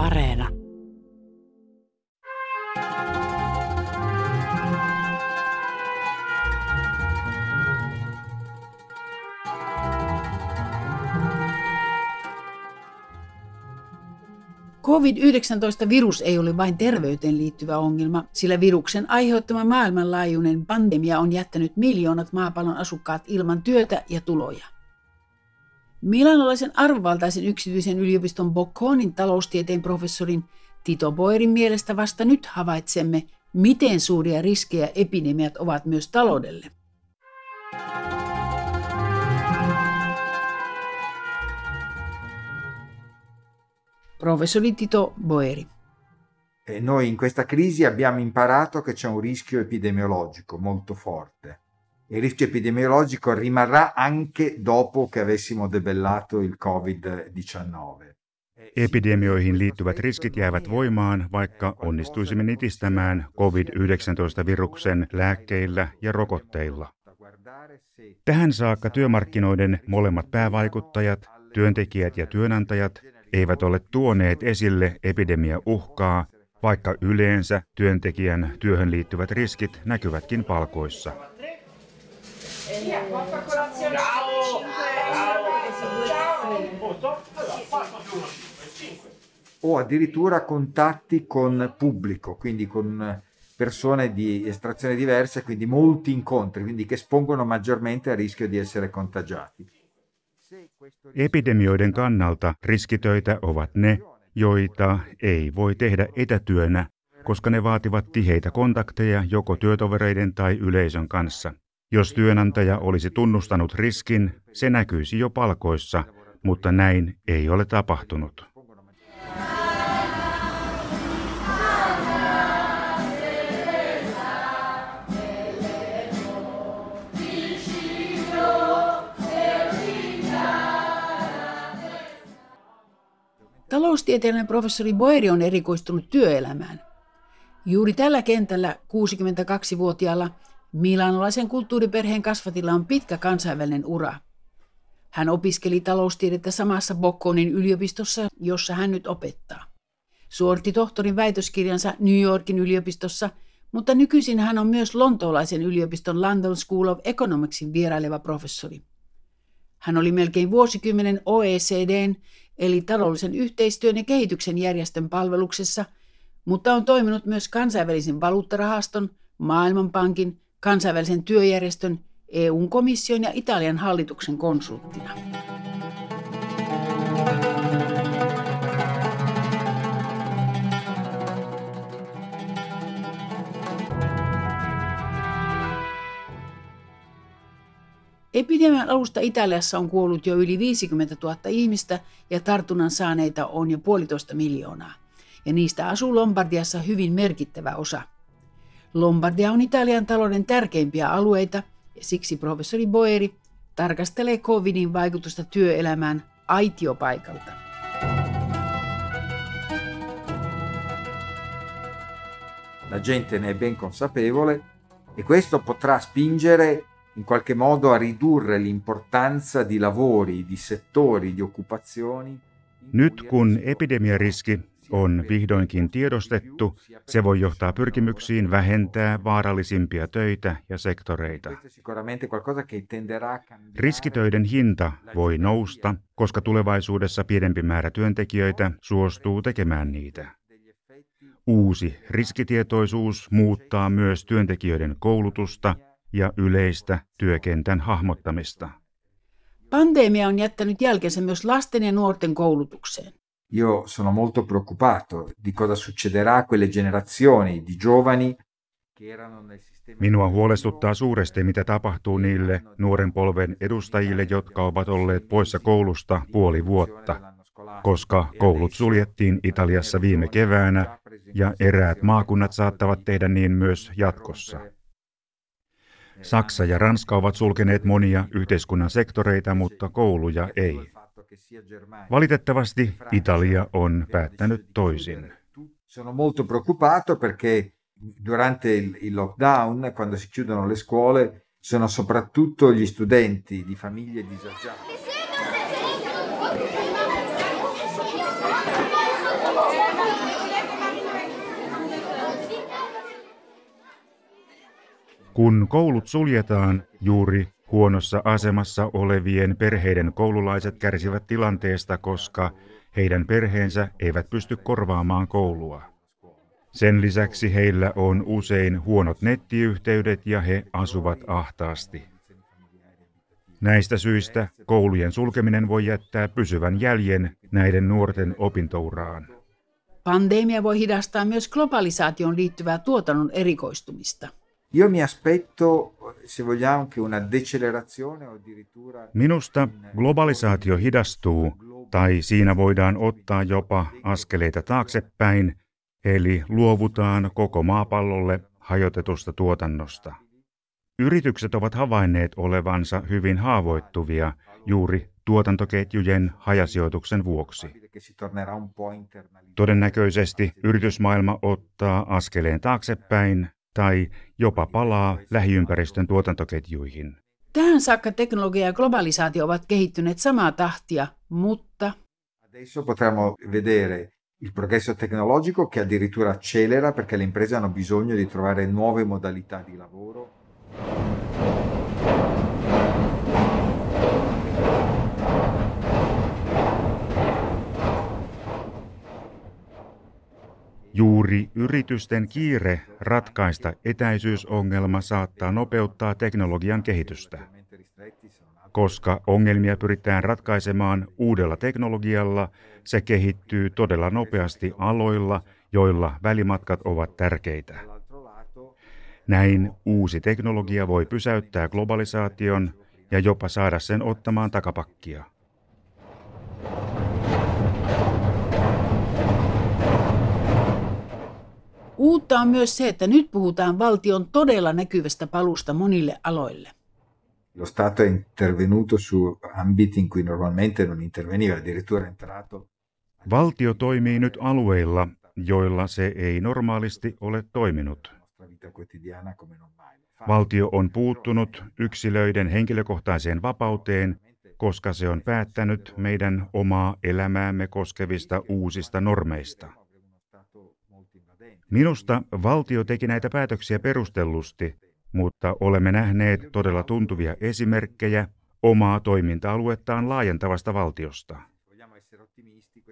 Areena. COVID-19-virus ei ole vain terveyteen liittyvä ongelma, sillä viruksen aiheuttama maailmanlaajuinen pandemia on jättänyt miljoonat maapallon asukkaat ilman työtä ja tuloja. Milanolaisen arvovaltaisen yksityisen yliopiston Bocconin taloustieteen professorin Tito Boerin mielestä vasta nyt havaitsemme, miten suuria riskejä epidemiat ovat myös taloudelle. Professori Tito Boeri. E noi in questa crisi abbiamo imparato che c'è un rischio epidemiologico molto forte il rischio epidemiologico rimarrà anche dopo che avessimo debellato il Covid-19. Epidemioihin liittyvät riskit jäävät voimaan, vaikka onnistuisimme nitistämään COVID-19-viruksen lääkkeillä ja rokotteilla. Tähän saakka työmarkkinoiden molemmat päävaikuttajat, työntekijät ja työnantajat, eivät ole tuoneet esille epidemia uhkaa, vaikka yleensä työntekijän työhön liittyvät riskit näkyvätkin palkoissa. Via, vostra colazione Ciao. O addirittura contatti con pubblico, quindi con persone di estrazione diversa, quindi molti incontri, quindi che espongono maggiormente al rischio di essere contagiati. Epidemioiden kannalta riskitöitä ovat ne, joita ei voi tehdä etätyönä, koska ne vaativat tiheitä kontakteja joko työtovereiden tai yleisön kanssa. Jos työnantaja olisi tunnustanut riskin, se näkyisi jo palkoissa, mutta näin ei ole tapahtunut. Taloustieteellinen professori Boeri on erikoistunut työelämään. Juuri tällä kentällä 62-vuotiaalla Milanolaisen kulttuuriperheen kasvatilla on pitkä kansainvälinen ura. Hän opiskeli taloustiedettä samassa Bocconin yliopistossa, jossa hän nyt opettaa. Suoritti tohtorin väitöskirjansa New Yorkin yliopistossa, mutta nykyisin hän on myös lontoolaisen yliopiston London School of Economicsin vieraileva professori. Hän oli melkein vuosikymmenen OECDn eli taloudellisen yhteistyön ja kehityksen järjestön palveluksessa, mutta on toiminut myös kansainvälisen valuuttarahaston, Maailmanpankin kansainvälisen työjärjestön, EUn komission ja Italian hallituksen konsulttina. Epidemian alusta Italiassa on kuollut jo yli 50 000 ihmistä ja tartunnan saaneita on jo puolitoista miljoonaa. Ja niistä asuu Lombardiassa hyvin merkittävä osa – Lombardia on Italian talouden tärkeimpiä alueita ja siksi professori Boeri tarkastelee covidin vaikutusta työelämään aitiopaikalta. La gente ne è ben consapevole e questo potrà spingere in qualche modo a ridurre l'importanza di lavori, di settori, di occupazioni. Nyt kun epidemiariski on vihdoinkin tiedostettu, se voi johtaa pyrkimyksiin vähentää vaarallisimpia töitä ja sektoreita. Riskitöiden hinta voi nousta, koska tulevaisuudessa pidempi määrä työntekijöitä suostuu tekemään niitä. Uusi riskitietoisuus muuttaa myös työntekijöiden koulutusta ja yleistä työkentän hahmottamista. Pandemia on jättänyt jälkensä myös lasten ja nuorten koulutukseen. Io sono molto preoccupato di cosa succederà a quelle generazioni di giovani Minua huolestuttaa suuresti, mitä tapahtuu niille nuoren polven edustajille, jotka ovat olleet poissa koulusta puoli vuotta, koska koulut suljettiin Italiassa viime keväänä ja eräät maakunnat saattavat tehdä niin myös jatkossa. Saksa ja Ranska ovat sulkeneet monia yhteiskunnan sektoreita, mutta kouluja ei. Valitettavasti Italia on päättänyt toisin. Sono molto preoccupato perché durante il lockdown, quando si chiudono le scuole, sono soprattutto gli studenti di famiglie disagiate. Kun koulut suljetaan, juuri huonossa asemassa olevien perheiden koululaiset kärsivät tilanteesta, koska heidän perheensä eivät pysty korvaamaan koulua. Sen lisäksi heillä on usein huonot nettiyhteydet ja he asuvat ahtaasti. Näistä syistä koulujen sulkeminen voi jättää pysyvän jäljen näiden nuorten opintouraan. Pandemia voi hidastaa myös globalisaation liittyvää tuotannon erikoistumista. Io mi aspetto, se vogliamo, che una decelerazione o addirittura... Minusta globalisaatio hidastuu, tai siinä voidaan ottaa jopa askeleita taaksepäin, eli luovutaan koko maapallolle hajotetusta tuotannosta. Yritykset ovat havainneet olevansa hyvin haavoittuvia juuri tuotantoketjujen hajasijoituksen vuoksi. Todennäköisesti yritysmaailma ottaa askeleen taaksepäin tai jopa palaa lähiympäristön tuotantoketjuihin. Tähän saakka teknologia ja globalisaatio ovat kehittyneet samaa tahtia, mutta... Adesso potremmo vedere il progresso tecnologico che addirittura accelera perché le imprese hanno bisogno di trovare nuove modalità di lavoro. Juuri yritysten kiire ratkaista etäisyysongelma saattaa nopeuttaa teknologian kehitystä. Koska ongelmia pyritään ratkaisemaan uudella teknologialla, se kehittyy todella nopeasti aloilla, joilla välimatkat ovat tärkeitä. Näin uusi teknologia voi pysäyttää globalisaation ja jopa saada sen ottamaan takapakkia. Uutta on myös se, että nyt puhutaan valtion todella näkyvästä palusta monille aloille. Lo Stato è intervenuto su ambiti in cui normalmente non interveniva, addirittura entrato. Valtio toimii nyt alueilla, joilla se ei normaalisti ole toiminut. Valtio on puuttunut yksilöiden henkilökohtaiseen vapauteen, koska se on päättänyt meidän omaa elämäämme koskevista uusista normeista. Minusta valtio teki näitä päätöksiä perustellusti, mutta olemme nähneet todella tuntuvia esimerkkejä omaa toiminta-aluettaan laajentavasta valtiosta.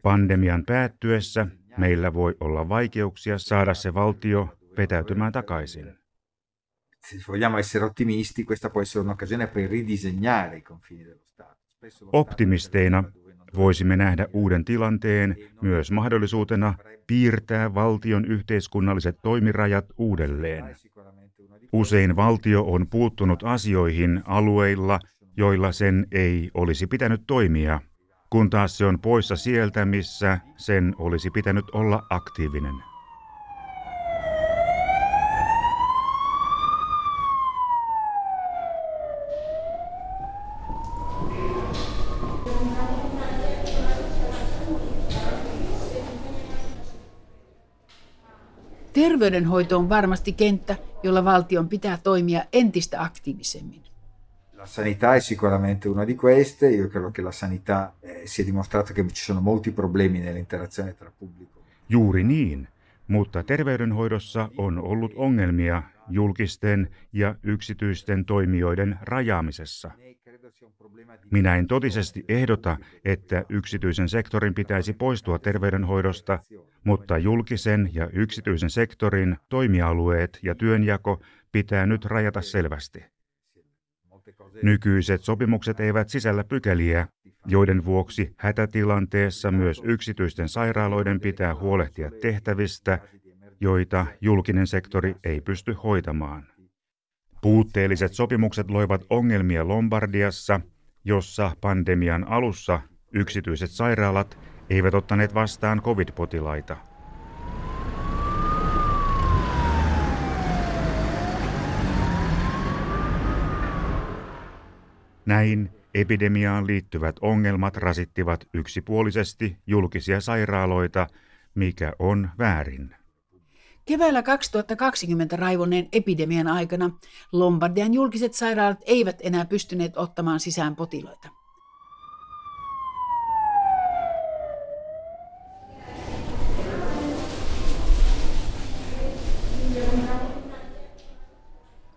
Pandemian päättyessä meillä voi olla vaikeuksia saada se valtio vetäytymään takaisin. Optimisteina voisimme nähdä uuden tilanteen myös mahdollisuutena piirtää valtion yhteiskunnalliset toimirajat uudelleen. Usein valtio on puuttunut asioihin alueilla, joilla sen ei olisi pitänyt toimia, kun taas se on poissa sieltä, missä sen olisi pitänyt olla aktiivinen. Terveydenhoito on varmasti kenttä, jolla valtion pitää toimia entistä aktiivisemmin. La sanità è sicuramente una di queste, io credo che la sanità eh, si è dimostrato che ci sono molti problemi nell'interazione tra pubblico. Juuri niin, mutta terveydenhoidossa on ollut ongelmia julkisten ja yksityisten toimijoiden rajaamisessa. Minä en totisesti ehdota, että yksityisen sektorin pitäisi poistua terveydenhoidosta, mutta julkisen ja yksityisen sektorin toimialueet ja työnjako pitää nyt rajata selvästi. Nykyiset sopimukset eivät sisällä pykäliä, joiden vuoksi hätätilanteessa myös yksityisten sairaaloiden pitää huolehtia tehtävistä, joita julkinen sektori ei pysty hoitamaan. Puutteelliset sopimukset loivat ongelmia Lombardiassa, jossa pandemian alussa yksityiset sairaalat eivät ottaneet vastaan covid-potilaita. Näin epidemiaan liittyvät ongelmat rasittivat yksipuolisesti julkisia sairaaloita, mikä on väärin. Keväällä 2020 raivoneen epidemian aikana Lombardian julkiset sairaalat eivät enää pystyneet ottamaan sisään potilaita.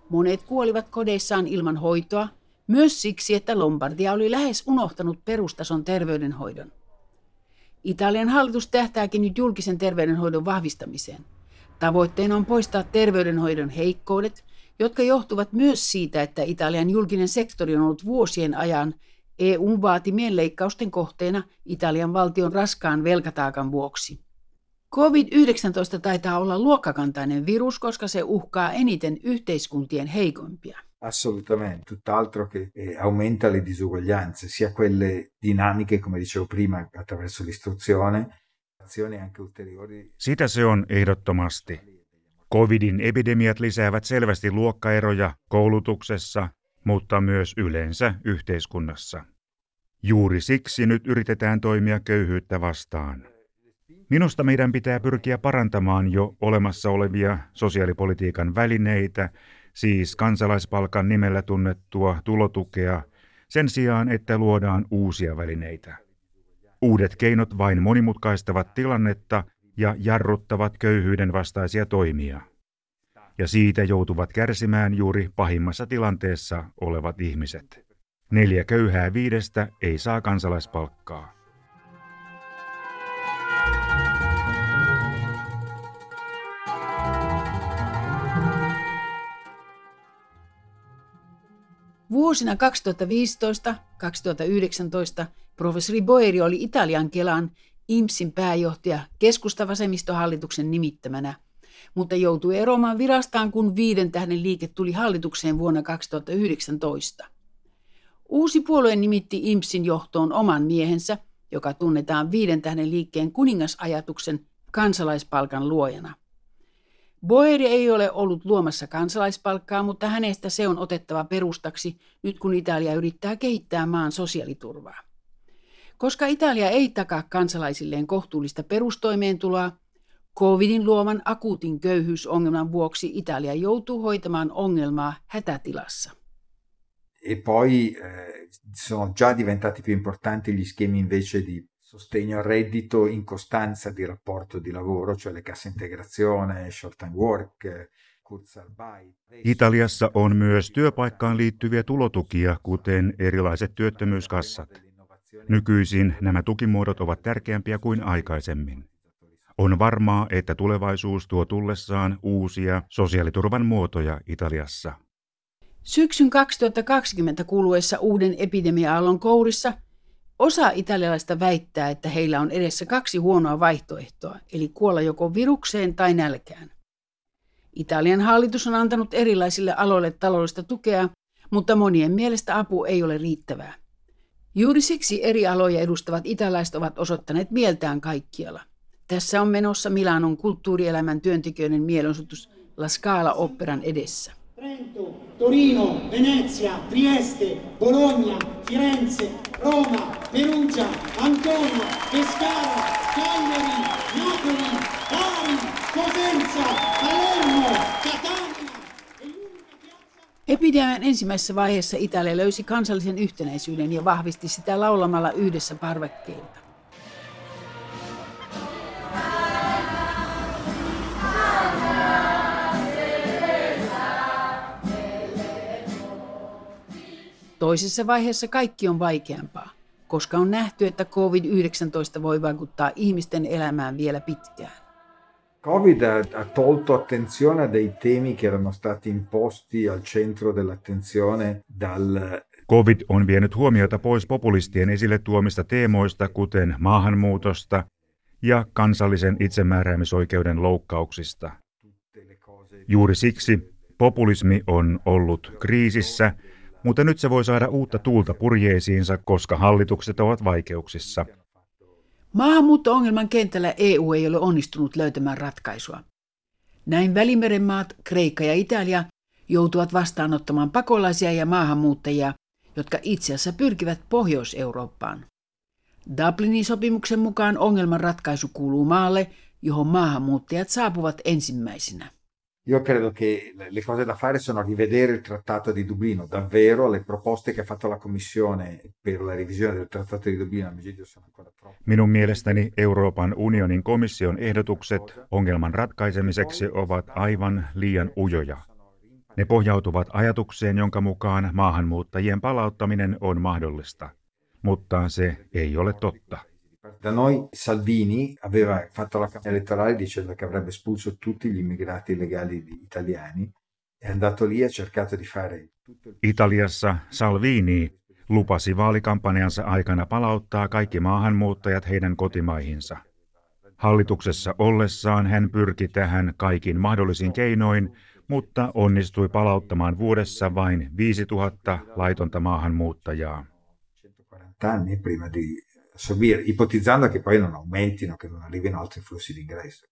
Monet kuolivat kodeissaan ilman hoitoa, myös siksi, että Lombardia oli lähes unohtanut perustason terveydenhoidon. Italian hallitus tähtääkin nyt julkisen terveydenhoidon vahvistamiseen. Tavoitteena on poistaa terveydenhoidon heikkoudet, jotka johtuvat myös siitä, että Italian julkinen sektori on ollut vuosien ajan EUn vaatimien leikkausten kohteena Italian valtion raskaan velkataakan vuoksi. COVID-19 taitaa olla luokkakantainen virus, koska se uhkaa eniten yhteiskuntien heikompia. Assolutamente, tutt'altro che eh, aumenta le disuguaglianze, sia quelle dinamiche, come dicevo prima, attraverso l'istruzione. Sitä se on ehdottomasti. Covidin epidemiat lisäävät selvästi luokkaeroja koulutuksessa, mutta myös yleensä yhteiskunnassa. Juuri siksi nyt yritetään toimia köyhyyttä vastaan. Minusta meidän pitää pyrkiä parantamaan jo olemassa olevia sosiaalipolitiikan välineitä, siis kansalaispalkan nimellä tunnettua tulotukea, sen sijaan, että luodaan uusia välineitä. Uudet keinot vain monimutkaistavat tilannetta ja jarruttavat köyhyyden vastaisia toimia. Ja siitä joutuvat kärsimään juuri pahimmassa tilanteessa olevat ihmiset. Neljä köyhää viidestä ei saa kansalaispalkkaa. Vuosina 2015-2019 professori Boeri oli Italian Kelan IMSin pääjohtaja keskustavasemmistohallituksen nimittämänä, mutta joutui eroamaan virastaan, kun viiden tähden liike tuli hallitukseen vuonna 2019. Uusi puolue nimitti IMSin johtoon oman miehensä, joka tunnetaan viiden tähden liikkeen kuningasajatuksen kansalaispalkan luojana. Boeri ei ole ollut luomassa kansalaispalkkaa, mutta hänestä se on otettava perustaksi nyt kun Italia yrittää kehittää maan sosiaaliturvaa. Koska Italia ei takaa kansalaisilleen kohtuullista perustoimeentuloa, Covidin luoman akuutin köyhyysongelman vuoksi Italia joutuu hoitamaan ongelmaa hätätilassa. E poi eh, sono già diventati più importanti gli schemi invece di sostegno al reddito in costanza di rapporto di lavoro, cioè le casse integrazione, short time work, Italiassa on myös työpaikkaan liittyviä tulotukia, kuten erilaiset työttömyyskassat. Nykyisin nämä tukimuodot ovat tärkeämpiä kuin aikaisemmin. On varmaa, että tulevaisuus tuo tullessaan uusia sosiaaliturvan muotoja Italiassa. Syksyn 2020 kuluessa uuden epidemia-aallon kourissa osa italialaista väittää, että heillä on edessä kaksi huonoa vaihtoehtoa, eli kuolla joko virukseen tai nälkään. Italian hallitus on antanut erilaisille aloille taloudellista tukea, mutta monien mielestä apu ei ole riittävää. Juuri siksi eri aloja edustavat italaiset ovat osoittaneet mieltään kaikkialla. Tässä on menossa Milanon kulttuurielämän työntekijöiden mielenosoitus La Scala Operan edessä. Trento, Torino, Venezia, Trieste, Bologna, Firenze, Roma, Perugia, Ancona, Pescara, Cagliari, Napoli, Bari, Cosenza, Palermo, Epidemian ensimmäisessä vaiheessa Italia löysi kansallisen yhtenäisyyden ja vahvisti sitä laulamalla yhdessä parvekkeilta. Toisessa vaiheessa kaikki on vaikeampaa, koska on nähty, että COVID-19 voi vaikuttaa ihmisten elämään vielä pitkään. Covid ha tolto attenzione a dei temi che erano stati imposti al centro dell'attenzione dal Covid on vienyt huomiota pois populistien esille tuomista teemoista, kuten maahanmuutosta ja kansallisen itsemääräämisoikeuden loukkauksista. Juuri siksi populismi on ollut kriisissä mutta nyt se voi saada uutta tuulta purjeisiinsa, koska hallitukset ovat vaikeuksissa. Maahanmuutto-ongelman kentällä EU ei ole onnistunut löytämään ratkaisua. Näin Välimeren maat, Kreikka ja Italia joutuvat vastaanottamaan pakolaisia ja maahanmuuttajia, jotka itse asiassa pyrkivät Pohjois-Eurooppaan. Dublinin sopimuksen mukaan ongelman ratkaisu kuuluu maalle, johon maahanmuuttajat saapuvat ensimmäisenä. Io credo che le cose da fare sono rivedere il Trattato di Dublino, davvero le proposte che ha fatto la Commissione per la revisione del Trattato di Dublino sono ancora troppo. Minun mielestäni Euroopan unionin komission ehdotukset ongelman ratkaisemiseksi ovat aivan liian ujoja. Ne pohjautuvat ajatukseen, jonka mukaan maahanmuuttajien palauttaminen on mahdollista, mutta se ei ole totta. Da noi Salvini aveva fatto la campagna elettorale dicendo che avrebbe espulso tutti gli immigrati illegali italiani. È andato lì e ha cercato di fare Italiassa Salvini lupasi vaalikampanjansa aikana palauttaa kaikki maahanmuuttajat heidän kotimaihinsa. Hallituksessa ollessaan hän pyrki tähän kaikin mahdollisin keinoin, mutta onnistui palauttamaan vuodessa vain 5000 laitonta maahanmuuttajaa. anni prima di subire, ipotizzando che poi non aumentino, che non arrivino altri flussi d'ingresso.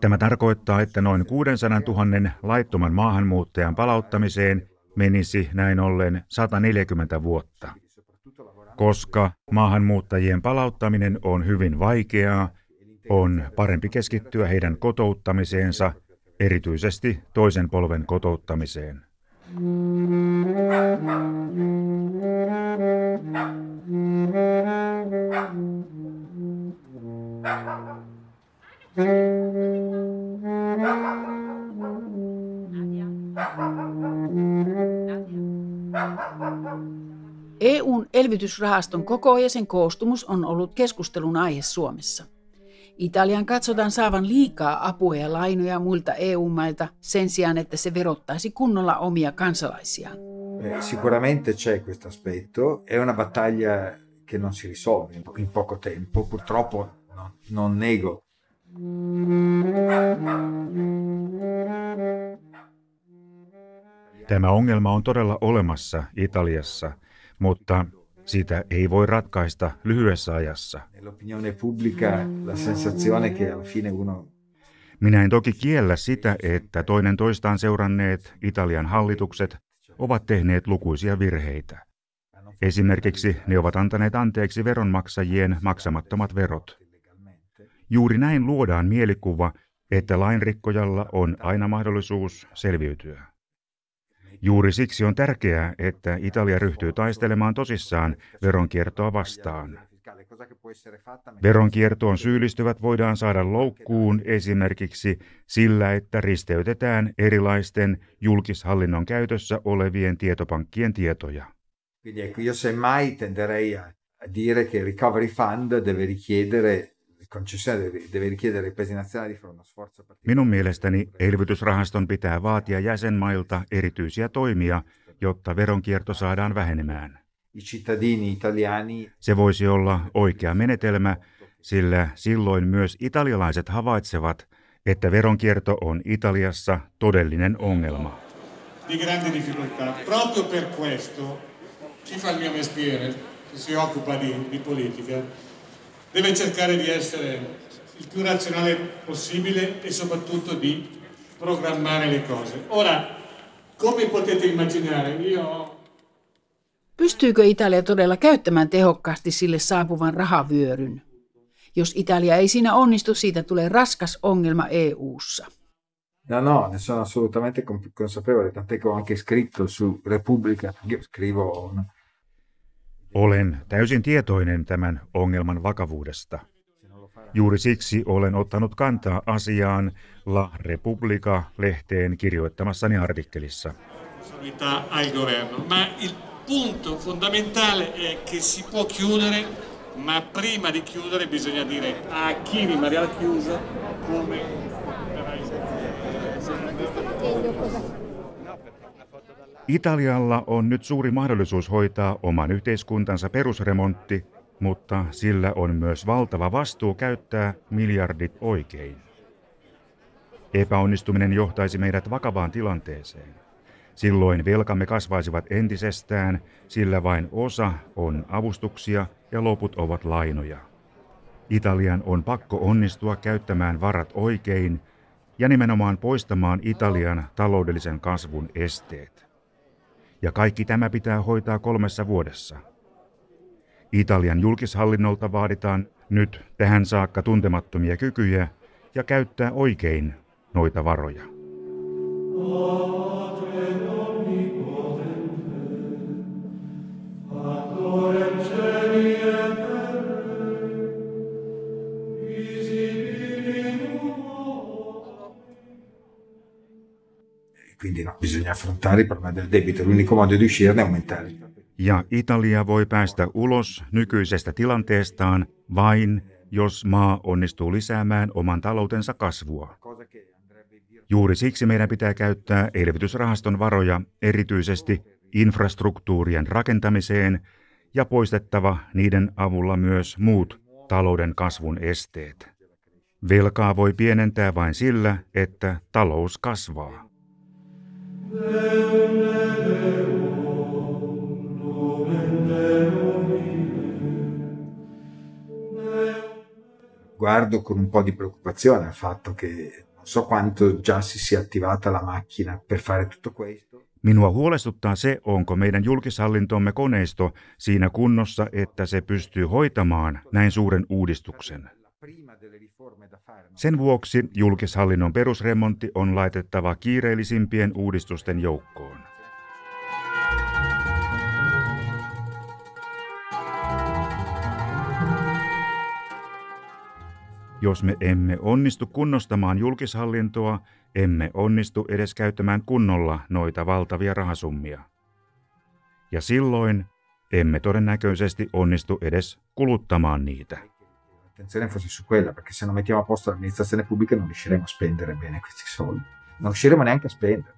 Tämä tarkoittaa, että noin 600 000 laittoman maahanmuuttajan palauttamiseen menisi näin ollen 140 vuotta. Koska maahanmuuttajien palauttaminen on hyvin vaikeaa, on parempi keskittyä heidän kotouttamiseensa, erityisesti toisen polven kotouttamiseen. EUn elvytysrahaston koko ja sen koostumus on ollut keskustelun aihe Suomessa. Italian katsotaan saavan liikaa apua ja lainoja muilta EU-mailta sen sijaan, että se verottaisi kunnolla omia kansalaisiaan. Eh, sicuramente c'è questo aspetto, è una battaglia che non si risolve in poco tempo, purtroppo non, non nego. Tämä ongelma on todella olemassa Italiassa, mutta sitä ei voi ratkaista lyhyessä ajassa. Minä en toki kiellä sitä, että toinen toistaan seuranneet Italian hallitukset ovat tehneet lukuisia virheitä. Esimerkiksi ne ovat antaneet anteeksi veronmaksajien maksamattomat verot. Juuri näin luodaan mielikuva, että lainrikkojalla on aina mahdollisuus selviytyä. Juuri siksi on tärkeää, että Italia ryhtyy taistelemaan tosissaan veronkiertoa vastaan. Veronkiertoon syyllistyvät voidaan saada loukkuun esimerkiksi sillä, että risteytetään erilaisten julkishallinnon käytössä olevien tietopankkien tietoja. Quindi ecco, io semmai tenderei a dire che il recovery fund deve richiedere Minun mielestäni elvytysrahaston pitää vaatia jäsenmailta erityisiä toimia, jotta veronkierto saadaan vähenemään. Se voisi olla oikea menetelmä, sillä silloin myös italialaiset havaitsevat, että veronkierto on Italiassa todellinen ongelma. Di grande difficoltà. Proprio per questo chi fa il mio mestiere, si occupa di, di politica, deve cercare di essere il più razionale possibile e soprattutto di programmare le cose. Ora, come potete immaginare, io Pystyykö Italia todella käyttämään tehokkaasti sille saapuvan rahavyöryn? Jos Italia ei siinä onnistu, siitä tulee raskas ongelma EU:ssa. No, no, ne sono assolutamente consapevole, tant'è che ho anche scritto su Repubblica, io scrivo olen täysin tietoinen tämän ongelman vakavuudesta. Juuri siksi olen ottanut kantaa asiaan La Repubblica-lehteen kirjoittamassani artikkelissa. ma prima di chiudere bisogna dire a chi rimarrà come Italialla on nyt suuri mahdollisuus hoitaa oman yhteiskuntansa perusremontti, mutta sillä on myös valtava vastuu käyttää miljardit oikein. Epäonnistuminen johtaisi meidät vakavaan tilanteeseen. Silloin velkamme kasvaisivat entisestään, sillä vain osa on avustuksia ja loput ovat lainoja. Italian on pakko onnistua käyttämään varat oikein ja nimenomaan poistamaan Italian taloudellisen kasvun esteet ja kaikki tämä pitää hoitaa kolmessa vuodessa. Italian julkishallinnolta vaaditaan nyt tähän saakka tuntemattomia kykyjä ja käyttää oikein noita varoja. Quindi no, bisogna affrontare il problema del debito. L'unico modo di uscirne è aumentare. Ja Italia voi päästä ulos nykyisestä tilanteestaan vain, jos maa onnistuu lisäämään oman taloutensa kasvua. Juuri siksi meidän pitää käyttää elvytysrahaston varoja erityisesti infrastruktuurien rakentamiseen ja poistettava niiden avulla myös muut talouden kasvun esteet. Velkaa voi pienentää vain sillä, että talous kasvaa. Guardo con un po' di preoccupazione al fatto che non so quanto già si sia attivata la macchina per fare tutto questo. Minua huolestuttaa se, onko meidän julkishallintomme koneisto siinä kunnossa, että se pystyy hoitamaan näin suuren uudistuksen. Sen vuoksi julkishallinnon perusremontti on laitettava kiireellisimpien uudistusten joukkoon. Jos me emme onnistu kunnostamaan julkishallintoa, emme onnistu edes käyttämään kunnolla noita valtavia rahasummia. Ja silloin emme todennäköisesti onnistu edes kuluttamaan niitä. L'attenzione fosse su quella, perché se non mettiamo a posto l'amministrazione pubblica non riusciremo a spendere bene questi soldi. Non riusciremo neanche a spendere.